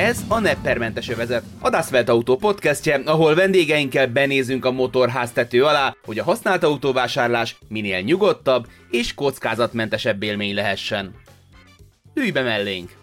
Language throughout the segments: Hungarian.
Ez a Neppermentes övezet, a Dasvelt Autó podcastje, ahol vendégeinkkel benézünk a motorház tető alá, hogy a használt autóvásárlás minél nyugodtabb és kockázatmentesebb élmény lehessen. Ülj be mellénk!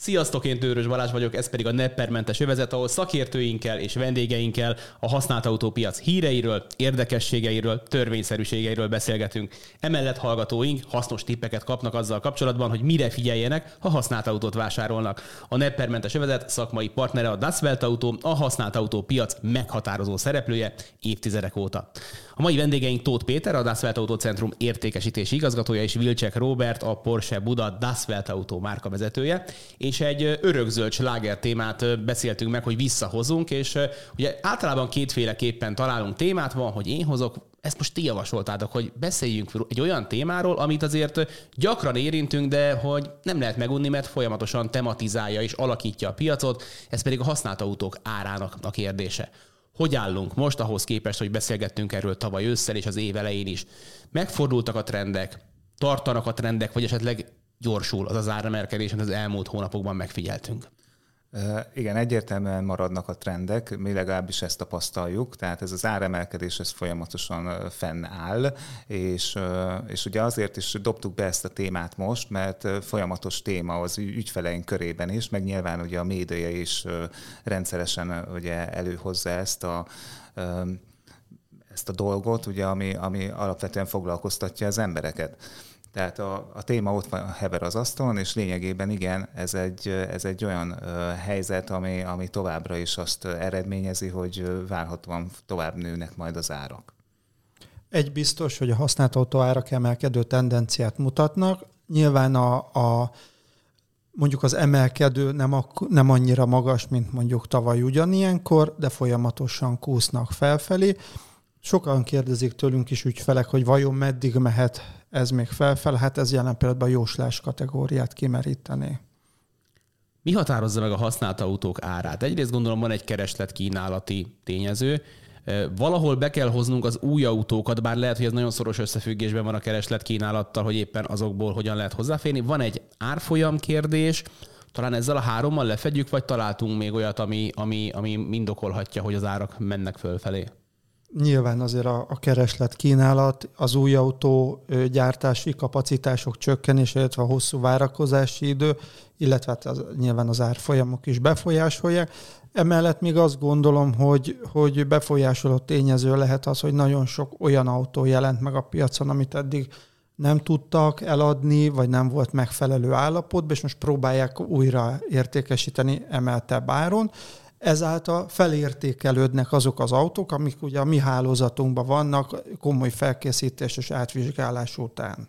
Sziasztok, én Tőrös Balázs vagyok, ez pedig a Neppermentes övezet, ahol szakértőinkkel és vendégeinkkel a használt autópiac híreiről, érdekességeiről, törvényszerűségeiről beszélgetünk. Emellett hallgatóink hasznos tippeket kapnak azzal kapcsolatban, hogy mire figyeljenek, ha használt autót vásárolnak. A Neppermentes övezet szakmai partnere a Das Welt Autó, a használt autópiac meghatározó szereplője évtizedek óta. A mai vendégeink Tóth Péter, a Das Welt Autó Centrum értékesítési igazgatója, és Vilcsek Robert, a Porsche Buda Das Welt Autó márkavezetője és egy örökzöld sláger témát beszéltünk meg, hogy visszahozunk, és ugye általában kétféleképpen találunk témát, van, hogy én hozok, ezt most ti javasoltátok, hogy beszéljünk egy olyan témáról, amit azért gyakran érintünk, de hogy nem lehet megunni, mert folyamatosan tematizálja és alakítja a piacot, ez pedig a használt autók árának a kérdése. Hogy állunk most ahhoz képest, hogy beszélgettünk erről tavaly ősszel és az év elején is? Megfordultak a trendek, tartanak a trendek, vagy esetleg gyorsul az az áremelkedés, amit az elmúlt hónapokban megfigyeltünk. Igen, egyértelműen maradnak a trendek, mi legalábbis ezt tapasztaljuk, tehát ez az áremelkedés ez folyamatosan fennáll, és, és ugye azért is dobtuk be ezt a témát most, mert folyamatos téma az ügyfeleink körében is, meg nyilván ugye a média is rendszeresen ugye előhozza ezt a ezt a dolgot, ugye, ami, ami alapvetően foglalkoztatja az embereket. Tehát a, a téma ott van, hever az asztalon, és lényegében igen, ez egy, ez egy olyan helyzet, ami, ami továbbra is azt eredményezi, hogy várhatóan tovább nőnek majd az árak. Egy biztos, hogy a használt autó árak emelkedő tendenciát mutatnak. Nyilván a, a mondjuk az emelkedő nem, a, nem annyira magas, mint mondjuk tavaly ugyanilyenkor, de folyamatosan kúsznak felfelé. Sokan kérdezik tőlünk is ügyfelek, hogy vajon meddig mehet ez még felfel, hát ez jelen pillanatban a jóslás kategóriát kimerítené. Mi határozza meg a használt autók árát? Egyrészt gondolom van egy kereslet-kínálati tényező, Valahol be kell hoznunk az új autókat, bár lehet, hogy ez nagyon szoros összefüggésben van a kereslet kínálattal, hogy éppen azokból hogyan lehet hozzáférni. Van egy árfolyam kérdés, talán ezzel a hárommal lefedjük, vagy találtunk még olyat, ami, ami, ami mindokolhatja, hogy az árak mennek fölfelé? Nyilván azért a, a kereslet kínálat, az új autó gyártási kapacitások csökkenése, illetve a hosszú várakozási idő, illetve hát az, nyilván az árfolyamok is befolyásolják. Emellett még azt gondolom, hogy, hogy befolyásoló tényező lehet az, hogy nagyon sok olyan autó jelent meg a piacon, amit eddig nem tudtak eladni, vagy nem volt megfelelő állapotban, és most próbálják újra értékesíteni emeltebb áron ezáltal felértékelődnek azok az autók, amik ugye a mi hálózatunkban vannak komoly felkészítés és átvizsgálás után.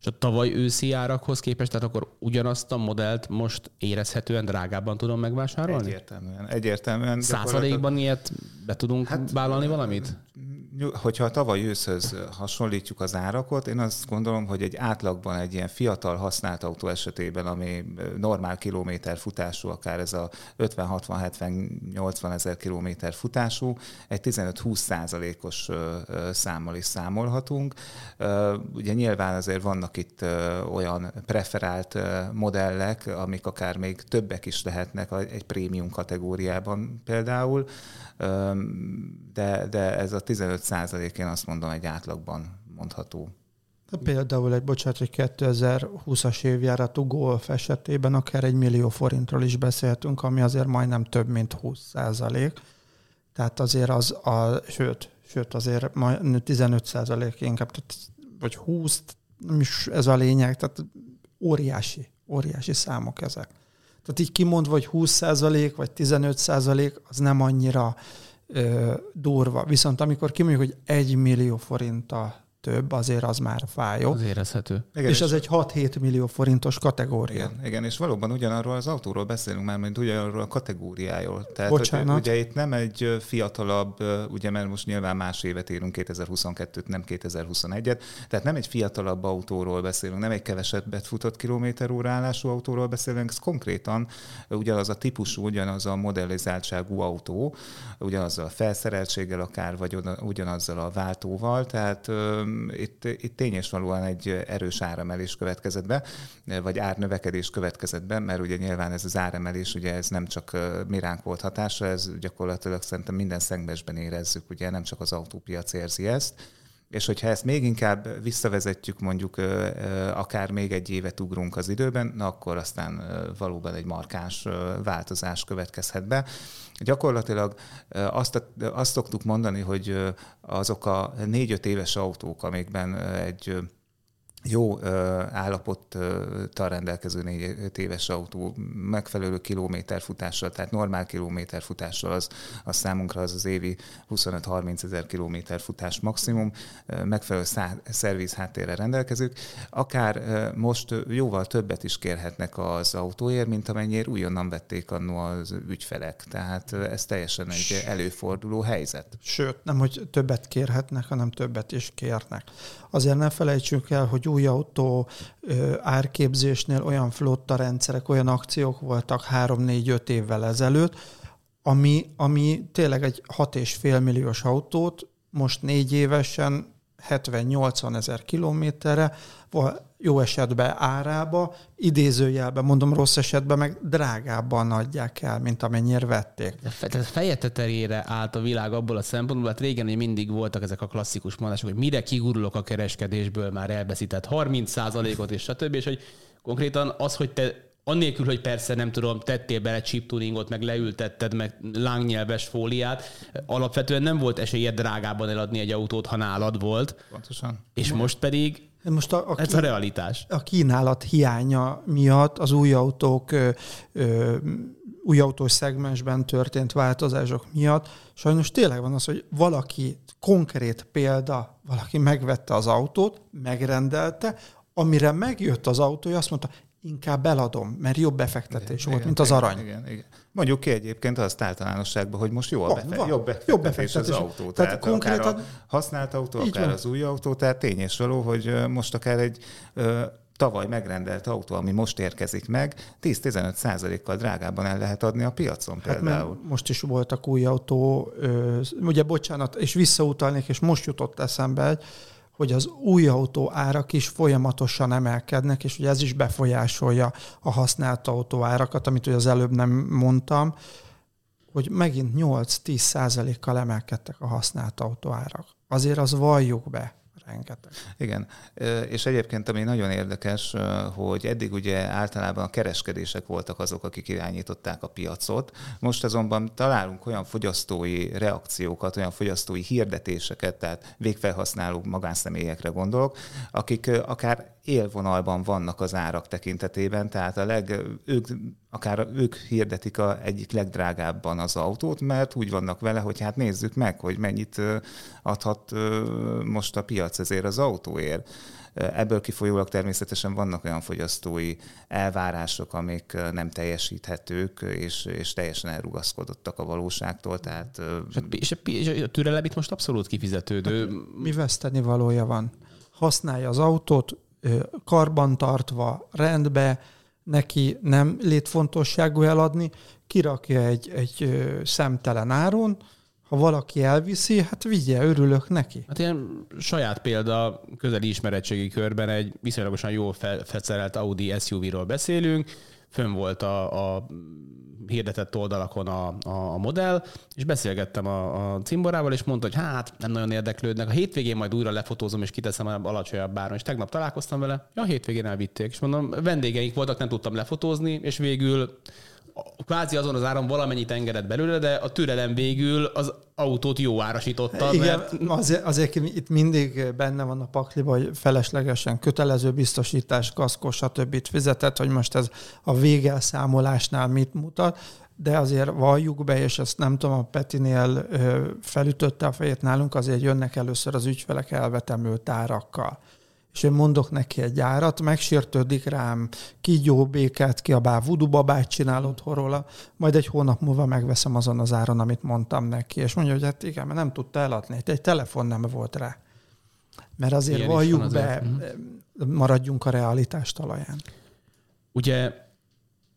És a tavaly őszi árakhoz képest, tehát akkor ugyanazt a modellt most érezhetően drágábban tudom megvásárolni? Egyértelműen. Egyértelműen. Százalékban ilyet be tudunk hát, vállalni valamit? hogyha a tavaly őszhöz hasonlítjuk az árakot, én azt gondolom, hogy egy átlagban egy ilyen fiatal használt autó esetében, ami normál kilométer futású, akár ez a 50-60-70-80 ezer kilométer futású, egy 15-20 százalékos számmal is számolhatunk. Ugye nyilván azért vannak itt olyan preferált modellek, amik akár még többek is lehetnek egy prémium kategóriában például, de, de ez a 15 százalék, én azt mondom, egy átlagban mondható. De például egy, bocsánat, egy 2020-as évjáratú Golf esetében akár egy millió forintról is beszéltünk, ami azért majdnem több, mint 20 százalék. Tehát azért az, a, sőt, sőt azért 15 százalék inkább, vagy 20, nem is ez a lényeg, tehát óriási, óriási számok ezek. Tehát így kimondva, hogy 20% vagy 15% az nem annyira durva. Viszont amikor kimondjuk, hogy 1 millió forint a több, azért az már fájó. Az érezhető. Igen, és, és ez egy 6-7 millió forintos kategória. Igen, igen, és valóban ugyanarról az autóról beszélünk már, mint ugyanarról a kategóriáról. Tehát Bocsánat. ugye itt nem egy fiatalabb, ugye mert most nyilván más évet írunk, 2022-t, nem 2021-et, tehát nem egy fiatalabb autóról beszélünk, nem egy kevesebbet futott kilométer óra állású autóról beszélünk, ez konkrétan ugyanaz a típusú, ugyanaz a modellizáltságú autó, ugyanazzal a felszereltséggel akár, vagy ugyanazzal a váltóval, tehát itt, itt tényes valóan egy erős áremelés következett be, vagy árnövekedés következett be, mert ugye nyilván ez az áremelés, ugye ez nem csak mi volt hatása, ez gyakorlatilag szerintem minden szegmesben érezzük, ugye nem csak az autópiac érzi ezt, és hogyha ezt még inkább visszavezetjük, mondjuk akár még egy évet ugrunk az időben, na akkor aztán valóban egy markáns változás következhet be. Gyakorlatilag azt, azt szoktuk mondani, hogy azok a négy-öt éves autók, amikben egy jó állapottal rendelkező 4 éves autó megfelelő kilométerfutással, tehát normál kilométerfutással az, az számunkra az az évi 25-30 ezer kilométer futás maximum, megfelelő szá- szerviz háttérrel rendelkezők. Akár most jóval többet is kérhetnek az autóért, mint amennyire újonnan vették annó az ügyfelek. Tehát ez teljesen egy előforduló helyzet. Sőt, nem, hogy többet kérhetnek, hanem többet is kérnek. Azért ne felejtsünk el, hogy új autó árképzésnél olyan flotta rendszerek, olyan akciók voltak 3-4-5 évvel ezelőtt, ami, ami tényleg egy 6,5 milliós autót most négy évesen 70-80 ezer kilométerre, jó esetben árába, idézőjelben, mondom rossz esetben, meg drágábban adják el, mint amennyire vették. Tehát feje tetejére állt a világ abból a szempontból, hát régen hogy mindig voltak ezek a klasszikus mondások, hogy mire kigurulok a kereskedésből, már elveszített 30%-ot és stb. És hogy konkrétan az, hogy te annélkül, hogy persze nem tudom, tettél bele chip tuningot, meg leültetted, meg lángnyelves fóliát, alapvetően nem volt esélye drágában eladni egy autót, ha nálad volt. Pontosan. És most pedig most a, a Ez a realitás. A kínálat hiánya miatt az új autók ö, ö, új autós szegmensben történt változások miatt sajnos tényleg van az, hogy valaki, konkrét példa, valaki megvette az autót, megrendelte, amire megjött az autó, azt mondta, inkább eladom, mert jobb befektetés igen, volt, igen, mint az arany. Igen, igen. Mondjuk ki egyébként azt általánosságban, hogy most jó a befe- van, jobb, befektetés jobb befektetés az autó. Tehát, tehát konkrétan, akár a használt autó, akár van. az új autó, tehát tényes való, hogy most akár egy tavaly megrendelt autó, ami most érkezik meg, 10-15 százalékkal drágábban el lehet adni a piacon hát például. most is voltak új autó, ugye bocsánat, és visszautalnék, és most jutott eszembe hogy az új autó árak is folyamatosan emelkednek, és ugye ez is befolyásolja a használt autó árakat, amit ugye az előbb nem mondtam, hogy megint 8-10 százalékkal emelkedtek a használt autó árak. Azért az valljuk be, rengeteg. Igen, és egyébként ami nagyon érdekes, hogy eddig ugye általában a kereskedések voltak azok, akik irányították a piacot. Most azonban találunk olyan fogyasztói reakciókat, olyan fogyasztói hirdetéseket, tehát végfelhasználó magánszemélyekre gondolok, akik akár élvonalban vannak az árak tekintetében, tehát a leg, ők, akár ők hirdetik a egyik legdrágábban az autót, mert úgy vannak vele, hogy hát nézzük meg, hogy mennyit adhat most a piac ezért az autóért. Ebből kifolyólag természetesen vannak olyan fogyasztói elvárások, amik nem teljesíthetők, és, és teljesen elrugaszkodottak a valóságtól. Tehát, és, a, és a türelem itt most abszolút kifizetődő. Hát, mi veszteni valója van? Használja az autót, karbantartva, rendbe, neki nem létfontosságú eladni, kirakja egy, egy szemtelen áron, ha valaki elviszi, hát vigye, örülök neki. Hát ilyen saját példa közeli ismeretségi körben egy viszonylagosan jól felszerelt Audi SUV-ról beszélünk, fönn volt a, a hirdetett oldalakon a, a, a modell, és beszélgettem a, a cimborával, és mondta, hogy hát nem nagyon érdeklődnek. A hétvégén majd újra lefotózom, és kiteszem alacsonyabb báron. És tegnap találkoztam vele, ja, a hétvégén elvitték. És mondom, vendégeink voltak, nem tudtam lefotózni, és végül kvázi azon az áron valamennyit engedett belőle, de a türelem végül az autót jó árasította. Igen, mert... azért, azért itt mindig benne van a pakliba, hogy feleslegesen kötelező biztosítás, kaszkos, stb. fizetett, hogy most ez a végelszámolásnál mit mutat, de azért valljuk be, és ezt nem tudom, a Petinél felütötte a fejét nálunk, azért jönnek először az ügyfelek elvetemült árakkal és én mondok neki egy árat, megsértődik rám, kígyó békát kiabál, vudu babát csinál otthonról, majd egy hónap múlva megveszem azon az áron, amit mondtam neki, és mondja, hogy hát igen, mert nem tudta eladni, egy telefon nem volt rá. Mert azért Ilyen valljuk azért. be, mhm. maradjunk a realitás talaján. Ugye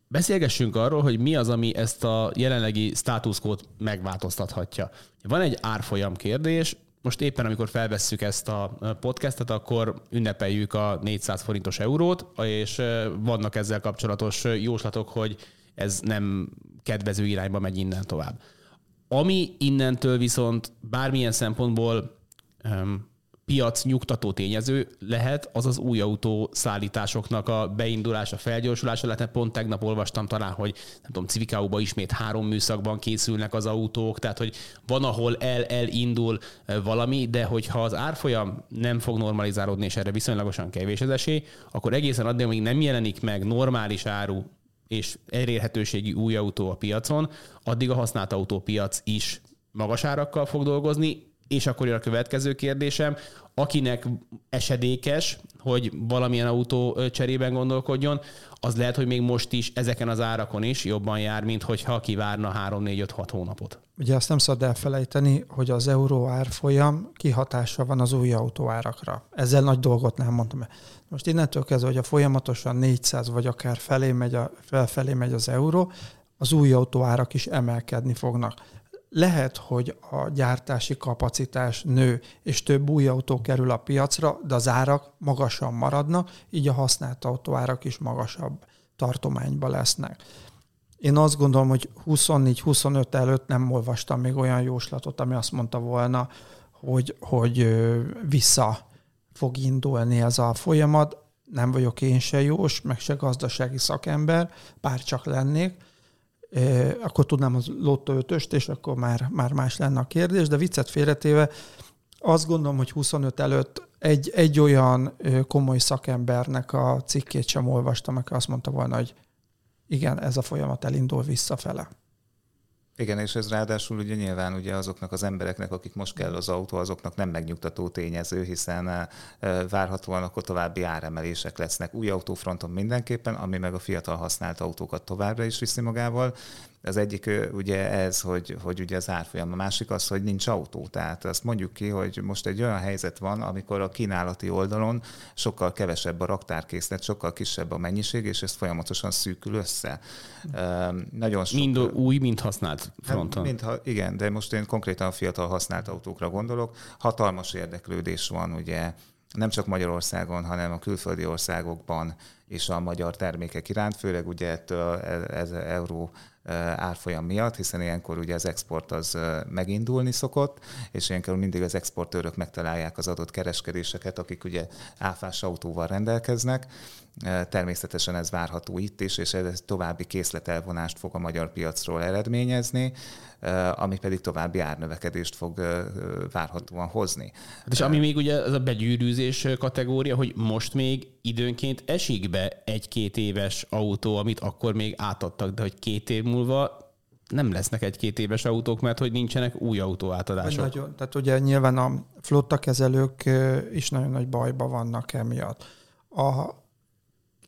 beszélgessünk arról, hogy mi az, ami ezt a jelenlegi státuszkót megváltoztathatja. Van egy árfolyam kérdés, most éppen amikor felvesszük ezt a podcastet, akkor ünnepeljük a 400 forintos eurót, és vannak ezzel kapcsolatos jóslatok, hogy ez nem kedvező irányba megy innen tovább. Ami innentől viszont bármilyen szempontból piac nyugtató tényező lehet, az az új autó szállításoknak a beindulása, felgyorsulása lehetne. Pont tegnap olvastam talán, hogy nem tudom, Civikáuba ismét három műszakban készülnek az autók, tehát hogy van, ahol el, elindul valami, de hogyha az árfolyam nem fog normalizálódni, és erre viszonylagosan kevés az esély, akkor egészen addig, amíg nem jelenik meg normális áru és elérhetőségi új autó a piacon, addig a használt autópiac is magas árakkal fog dolgozni, és akkor jön a következő kérdésem, akinek esedékes, hogy valamilyen autó cserében gondolkodjon, az lehet, hogy még most is ezeken az árakon is jobban jár, mint hogyha kivárna 3-4-5-6 hónapot. Ugye azt nem szabad elfelejteni, hogy az euró árfolyam kihatása van az új autóárakra. Ezzel nagy dolgot nem mondtam. Most innentől kezdve, hogy a folyamatosan 400 vagy akár felé megy a, felfelé megy az euró, az új autóárak is emelkedni fognak lehet, hogy a gyártási kapacitás nő, és több új autó kerül a piacra, de az árak magasan maradnak, így a használt autóárak is magasabb tartományba lesznek. Én azt gondolom, hogy 24-25 előtt nem olvastam még olyan jóslatot, ami azt mondta volna, hogy, hogy vissza fog indulni ez a folyamat. Nem vagyok én se jós, meg se gazdasági szakember, bár csak lennék, akkor tudnám az lottó ötöst, és akkor már, már más lenne a kérdés, de viccet félretéve azt gondolom, hogy 25 előtt egy, egy olyan komoly szakembernek a cikkét sem olvastam, aki azt mondta volna, hogy igen, ez a folyamat elindul visszafele. Igen, és ez ráadásul ugye nyilván ugye azoknak az embereknek, akik most kell az autó, azoknak nem megnyugtató tényező, hiszen várhatóan akkor további áremelések lesznek. Új autófronton mindenképpen, ami meg a fiatal használt autókat továbbra is viszi magával, az egyik ugye ez, hogy, hogy ugye az árfolyam, a másik az, hogy nincs autó. Tehát azt mondjuk ki, hogy most egy olyan helyzet van, amikor a kínálati oldalon sokkal kevesebb a raktárkészlet, sokkal kisebb a mennyiség, és ez folyamatosan szűkül össze. nagyon sok, mind új, mind használt hát, fronton. Hát, mind, ha, igen, de most én konkrétan a fiatal használt autókra gondolok. Hatalmas érdeklődés van ugye nem csak Magyarországon, hanem a külföldi országokban és a magyar termékek iránt, főleg ugye ettől ez euró árfolyam miatt, hiszen ilyenkor ugye az export az megindulni szokott, és ilyenkor mindig az exportőrök megtalálják az adott kereskedéseket, akik ugye áfás autóval rendelkeznek. Természetesen ez várható itt is, és ez további készletelvonást fog a magyar piacról eredményezni, ami pedig további árnövekedést fog várhatóan hozni. Hát és ami még ugye ez a begyűrűzés kategória, hogy most még időnként esik be egy-két éves autó, amit akkor még átadtak, de hogy két év múlva nem lesznek egy-két éves autók, mert hogy nincsenek új autó átadások. Nagyon, tehát ugye nyilván a flottakezelők is nagyon nagy bajba vannak emiatt. A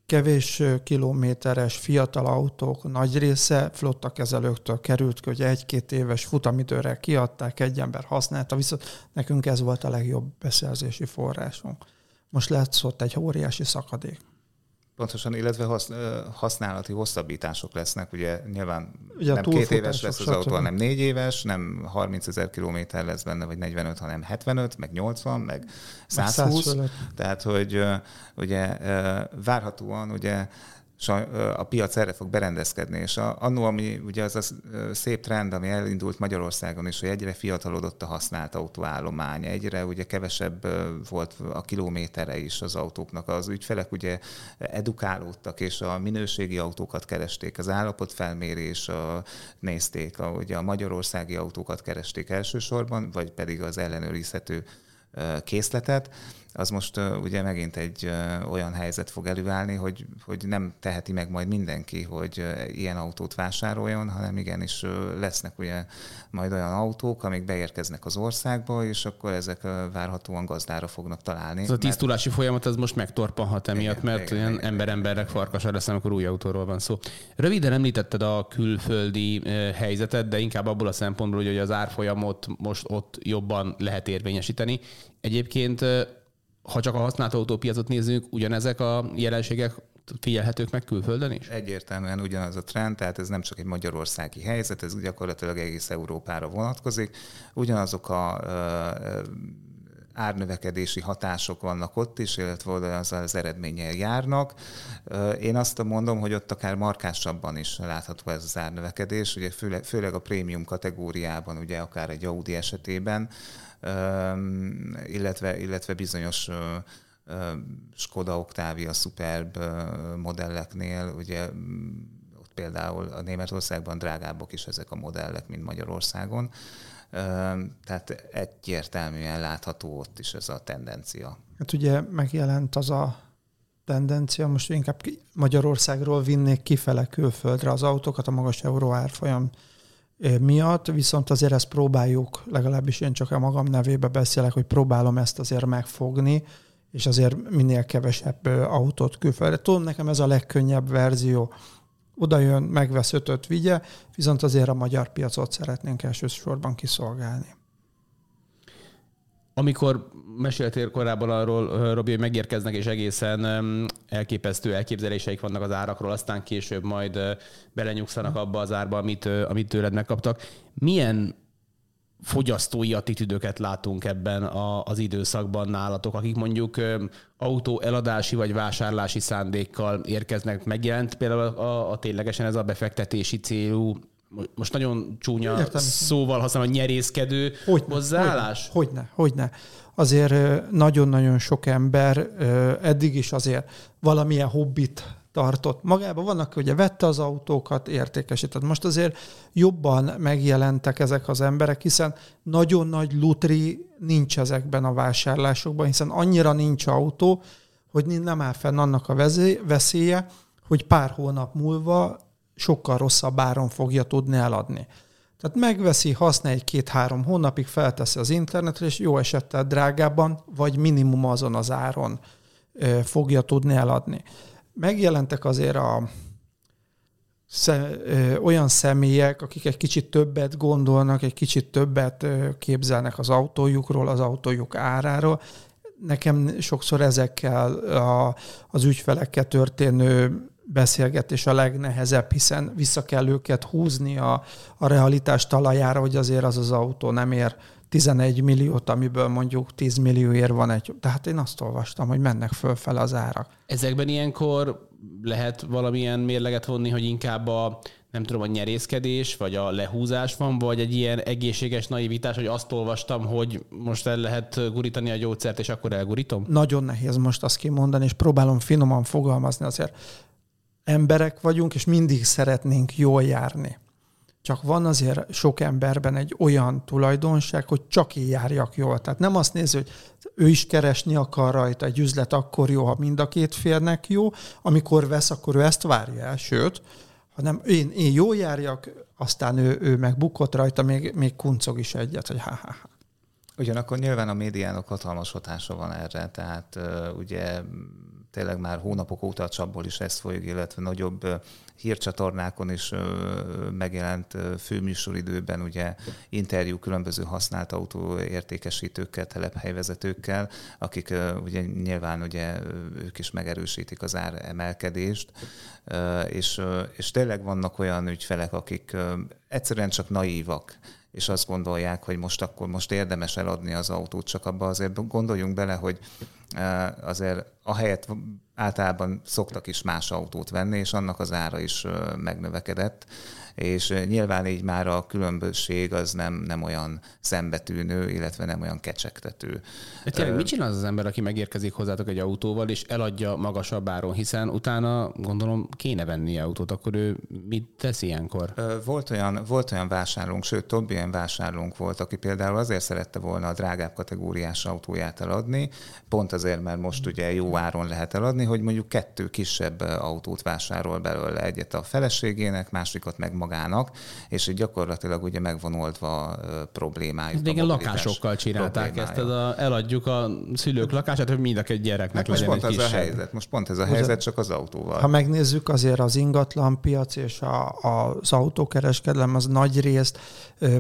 kevés kilométeres fiatal autók nagy része flottakezelőktől került, hogy egy-két éves futamidőre kiadták, egy ember használta, viszont nekünk ez volt a legjobb beszerzési forrásunk. Most lesz ott egy óriási szakadék. Pontosan, illetve használati hosszabbítások lesznek, ugye nyilván ugye nem két éves lesz az autó, hanem négy éves, nem 30 ezer kilométer lesz benne, vagy 45, hanem 75, meg 80, meg 120. Meg Tehát, hogy ugye várhatóan ugye a piac erre fog berendezkedni. És a, annó, ami ugye az a szép trend, ami elindult Magyarországon is, hogy egyre fiatalodott a használt autóállomány, egyre ugye kevesebb volt a kilométere is az autóknak. Az ügyfelek ugye edukálódtak, és a minőségi autókat keresték, az állapotfelmérés a, nézték, a, ugye a magyarországi autókat keresték elsősorban, vagy pedig az ellenőrizhető készletet, az most uh, ugye megint egy uh, olyan helyzet fog előállni, hogy, hogy nem teheti meg majd mindenki, hogy uh, ilyen autót vásároljon, hanem igenis lesznek ugye majd olyan autók, amik beérkeznek az országba, és akkor ezek várhatóan gazdára fognak találni. Ez a tisztulási mert... folyamat az most megtorpanhat emiatt, igen, mert igen, olyan igen, ember-embernek farkasra lesz, amikor új autóról van szó. Röviden említetted a külföldi helyzetet, de inkább abból a szempontból, hogy az árfolyamot most ott jobban lehet érvényesíteni. Egyébként ha csak a használt autópiacot nézzük, ugyanezek a jelenségek figyelhetők meg külföldön is? Egyértelműen ugyanaz a trend, tehát ez nem csak egy magyarországi helyzet, ez gyakorlatilag egész Európára vonatkozik. Ugyanazok a árnövekedési hatások vannak ott is, illetve az az eredménnyel járnak. Én azt mondom, hogy ott akár markásabban is látható ez az árnövekedés, ugye főleg a prémium kategóriában, ugye akár egy Audi esetében, illetve, illetve bizonyos Skoda Octavia Superb modelleknél, ugye ott például a Németországban drágábbak is ezek a modellek, mint Magyarországon. Tehát egyértelműen látható ott is ez a tendencia. Hát ugye megjelent az a tendencia, most inkább Magyarországról vinnék kifele külföldre az autókat a magas euró árfolyam miatt, viszont azért ezt próbáljuk, legalábbis én csak a magam nevébe beszélek, hogy próbálom ezt azért megfogni, és azért minél kevesebb autót külföldre. Tudom, nekem ez a legkönnyebb verzió. Oda jön, megvesz ötöt, vigye, viszont azért a magyar piacot szeretnénk elsősorban kiszolgálni. Amikor meséltél korábban arról, Robi, hogy megérkeznek, és egészen elképesztő elképzeléseik vannak az árakról, aztán később majd belenyugszanak abba az árba, amit, amit tőled megkaptak. Milyen fogyasztói attitűdöket látunk ebben a, az időszakban nálatok, akik mondjuk autó eladási vagy vásárlási szándékkal érkeznek. Megjelent például a, a, ténylegesen ez a befektetési célú most nagyon csúnya Értem. szóval használom, a nyerészkedő hogyne, hozzáállás? Hogyne, hogyne. Azért nagyon-nagyon sok ember eddig is azért valamilyen hobbit tartott magában. Vannak, ugye vette az autókat, értékesített. Most azért jobban megjelentek ezek az emberek, hiszen nagyon nagy lutri nincs ezekben a vásárlásokban, hiszen annyira nincs autó, hogy nem áll fenn annak a veszélye, hogy pár hónap múlva sokkal rosszabb áron fogja tudni eladni. Tehát megveszi, használja egy-két-három hónapig, felteszi az internetre, és jó esettel drágában, vagy minimum azon az áron fogja tudni eladni megjelentek azért a olyan személyek, akik egy kicsit többet gondolnak, egy kicsit többet képzelnek az autójukról, az autójuk áráról. Nekem sokszor ezekkel a, az ügyfelekkel történő beszélgetés a legnehezebb, hiszen vissza kell őket húzni a, a realitás talajára, hogy azért az az autó nem ér 11 milliót, amiből mondjuk 10 millióért van egy. Tehát én azt olvastam, hogy mennek fölfele az árak. Ezekben ilyenkor lehet valamilyen mérleget vonni, hogy inkább a nem tudom, a nyerészkedés, vagy a lehúzás van, vagy egy ilyen egészséges naivitás, hogy azt olvastam, hogy most el lehet gurítani a gyógyszert, és akkor elgurítom? Nagyon nehéz most azt kimondani, és próbálom finoman fogalmazni azért. Emberek vagyunk, és mindig szeretnénk jól járni. Csak van azért sok emberben egy olyan tulajdonság, hogy csak én járjak jól. Tehát nem azt nézi, hogy ő is keresni akar rajta, egy üzlet akkor jó, ha mind a két félnek jó, amikor vesz, akkor ő ezt várja el, sőt, hanem én, én jó járjak, aztán ő, ő meg bukott rajta, még, még kuncog is egyet, hogy ha, ha, ha. Ugyanakkor nyilván a médiának hatalmas hatása van erre, tehát ugye tényleg már hónapok óta a csapból is ez folyik, illetve nagyobb hírcsatornákon is megjelent főműsoridőben ugye interjú különböző használt autó értékesítőkkel, telephelyvezetőkkel, akik ugye nyilván ugye ők is megerősítik az ár emelkedést, és, és tényleg vannak olyan ügyfelek, akik egyszerűen csak naívak, és azt gondolják, hogy most akkor most érdemes eladni az autót, csak abba azért gondoljunk bele, hogy azért a helyet általában szoktak is más autót venni, és annak az ára is megnövekedett és nyilván így már a különbség az nem, nem olyan szembetűnő, illetve nem olyan kecsegtető. De tényleg mit csinál az ember, aki megérkezik hozzátok egy autóval, és eladja magasabb áron, hiszen utána gondolom kéne venni autót, akkor ő mit tesz ilyenkor? Volt olyan, volt olyan vásárlónk, sőt több ilyen vásárlónk volt, aki például azért szerette volna a drágább kategóriás autóját eladni, pont azért, mert most ugye jó áron lehet eladni, hogy mondjuk kettő kisebb autót vásárol belőle, egyet a feleségének, másikat meg magának, és gyakorlatilag ugye megvonultva problémájuk. Igen, lakásokkal csinálták ezt, ez a, eladjuk a szülők lakását, hogy mind a két gyereknek hát most legyen pont egy ez a helyzet, most pont ez a helyzet, csak az autóval. Ha megnézzük azért az ingatlanpiac és a, az autókereskedelem, az nagy részt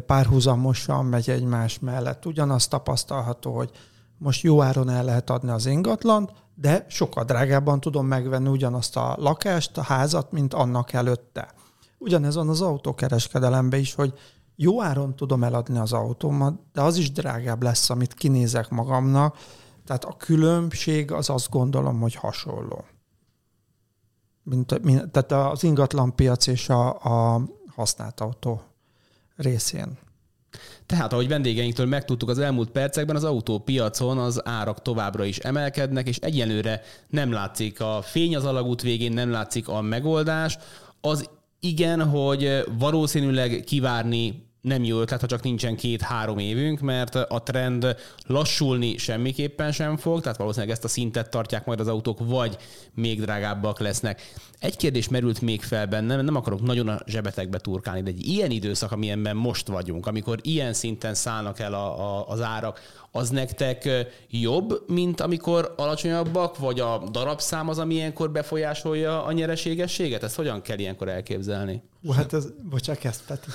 párhuzamosan megy egymás mellett. Ugyanaz tapasztalható, hogy most jó áron el lehet adni az ingatlant, de sokkal drágábban tudom megvenni ugyanazt a lakást, a házat, mint annak előtte. Ugyanez van az autókereskedelemben is, hogy jó áron tudom eladni az autómat, de az is drágább lesz, amit kinézek magamnak. Tehát a különbség az azt gondolom, hogy hasonló. Mint, mint, tehát az ingatlanpiac és a, a használt autó részén. Tehát, ahogy vendégeinktől megtudtuk az elmúlt percekben, az autópiacon az árak továbbra is emelkednek, és egyenlőre nem látszik a fény az alagút végén, nem látszik a megoldás. Az igen, hogy valószínűleg kivárni nem jó ötlet, ha csak nincsen két-három évünk, mert a trend lassulni semmiképpen sem fog, tehát valószínűleg ezt a szintet tartják majd az autók, vagy még drágábbak lesznek. Egy kérdés merült még fel bennem, nem akarok nagyon a zsebetekbe turkálni, de egy ilyen időszak, amilyenben most vagyunk, amikor ilyen szinten szállnak el a, a, az árak, az nektek jobb, mint amikor alacsonyabbak, vagy a darabszám az, ami ilyenkor befolyásolja a nyereségességet? Ezt hogyan kell ilyenkor elképzelni? Hú, hát ez, bocsánat, kezd Peti.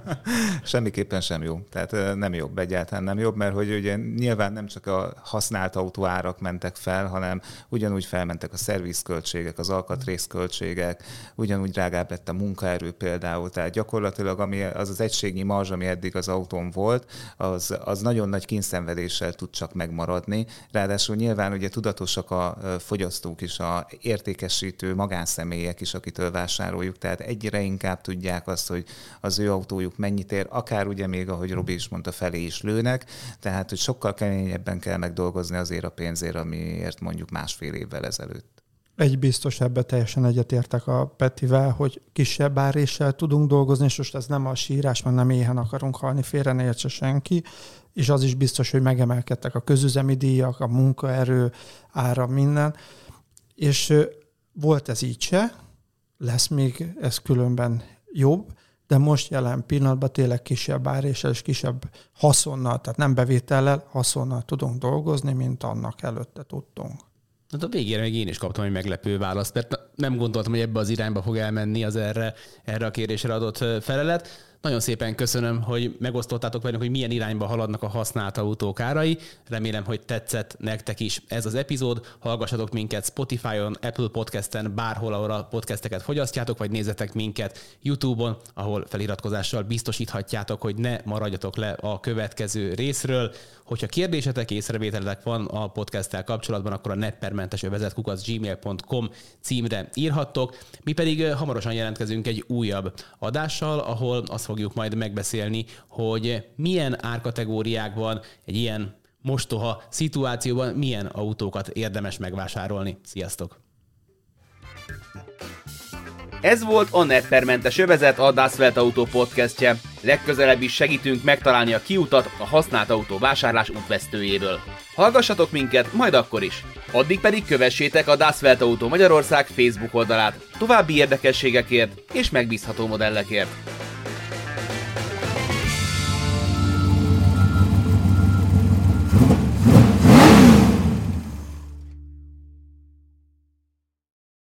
Semmiképpen sem jó. Tehát nem jobb, egyáltalán nem jobb, mert hogy ugye nyilván nem csak a használt autó árak mentek fel, hanem ugyanúgy felmentek a szervizköltségek, az alkatrészköltségek, ugyanúgy drágább lett a munkaerő például. Tehát gyakorlatilag ami az az egységnyi marzs, ami eddig az autón volt, az, az nagyon nagy kínszenvedéssel tud csak megmaradni. Ráadásul nyilván ugye tudatosak a fogyasztók is, a értékesítő magánszemélyek is, akitől vásároljuk, tehát egyre inkább tudják azt, hogy az ő autójuk mennyit ér, akár ugye még, ahogy Robi is mondta, felé is lőnek, tehát hogy sokkal keményebben kell megdolgozni azért a pénzért, amiért mondjuk másfél évvel ezelőtt. Egy biztos ebbe teljesen egyetértek a Petivel, hogy kisebb áréssel tudunk dolgozni, és most ez nem a sírás, meg nem éhen akarunk halni, félre ne értse senki, és az is biztos, hogy megemelkedtek a közüzemi díjak, a munkaerő ára, minden, és volt ez így se, lesz még ez különben jobb, de most jelen pillanatban tényleg kisebb áréssel és kisebb haszonnal, tehát nem bevétellel, haszonnal tudunk dolgozni, mint annak előtte tudtunk. Hát a végére még én is kaptam egy meglepő választ, mert nem gondoltam, hogy ebbe az irányba fog elmenni az erre, erre a kérésre adott felelet. Nagyon szépen köszönöm, hogy megosztottátok velünk, hogy milyen irányba haladnak a használt autók árai. Remélem, hogy tetszett nektek is ez az epizód. Hallgassatok minket Spotify-on, Apple Podcast-en, bárhol, ahol a podcasteket fogyasztjátok, vagy nézzetek minket YouTube-on, ahol feliratkozással biztosíthatjátok, hogy ne maradjatok le a következő részről. Hogyha kérdésetek, észrevételetek van a podcasttel kapcsolatban, akkor a netpermentes övezet gmail.com címre írhattok. Mi pedig hamarosan jelentkezünk egy újabb adással, ahol azt fogjuk majd megbeszélni, hogy milyen árkategóriákban egy ilyen mostoha szituációban milyen autókat érdemes megvásárolni. Sziasztok! Ez volt a Netpermentes övezet, a Das Welt Auto podcastje. Legközelebb is segítünk megtalálni a kiutat a használt autó vásárlás útvesztőjéből. Hallgassatok minket, majd akkor is. Addig pedig kövessétek a Das Welt Auto Magyarország Facebook oldalát további érdekességekért és megbízható modellekért.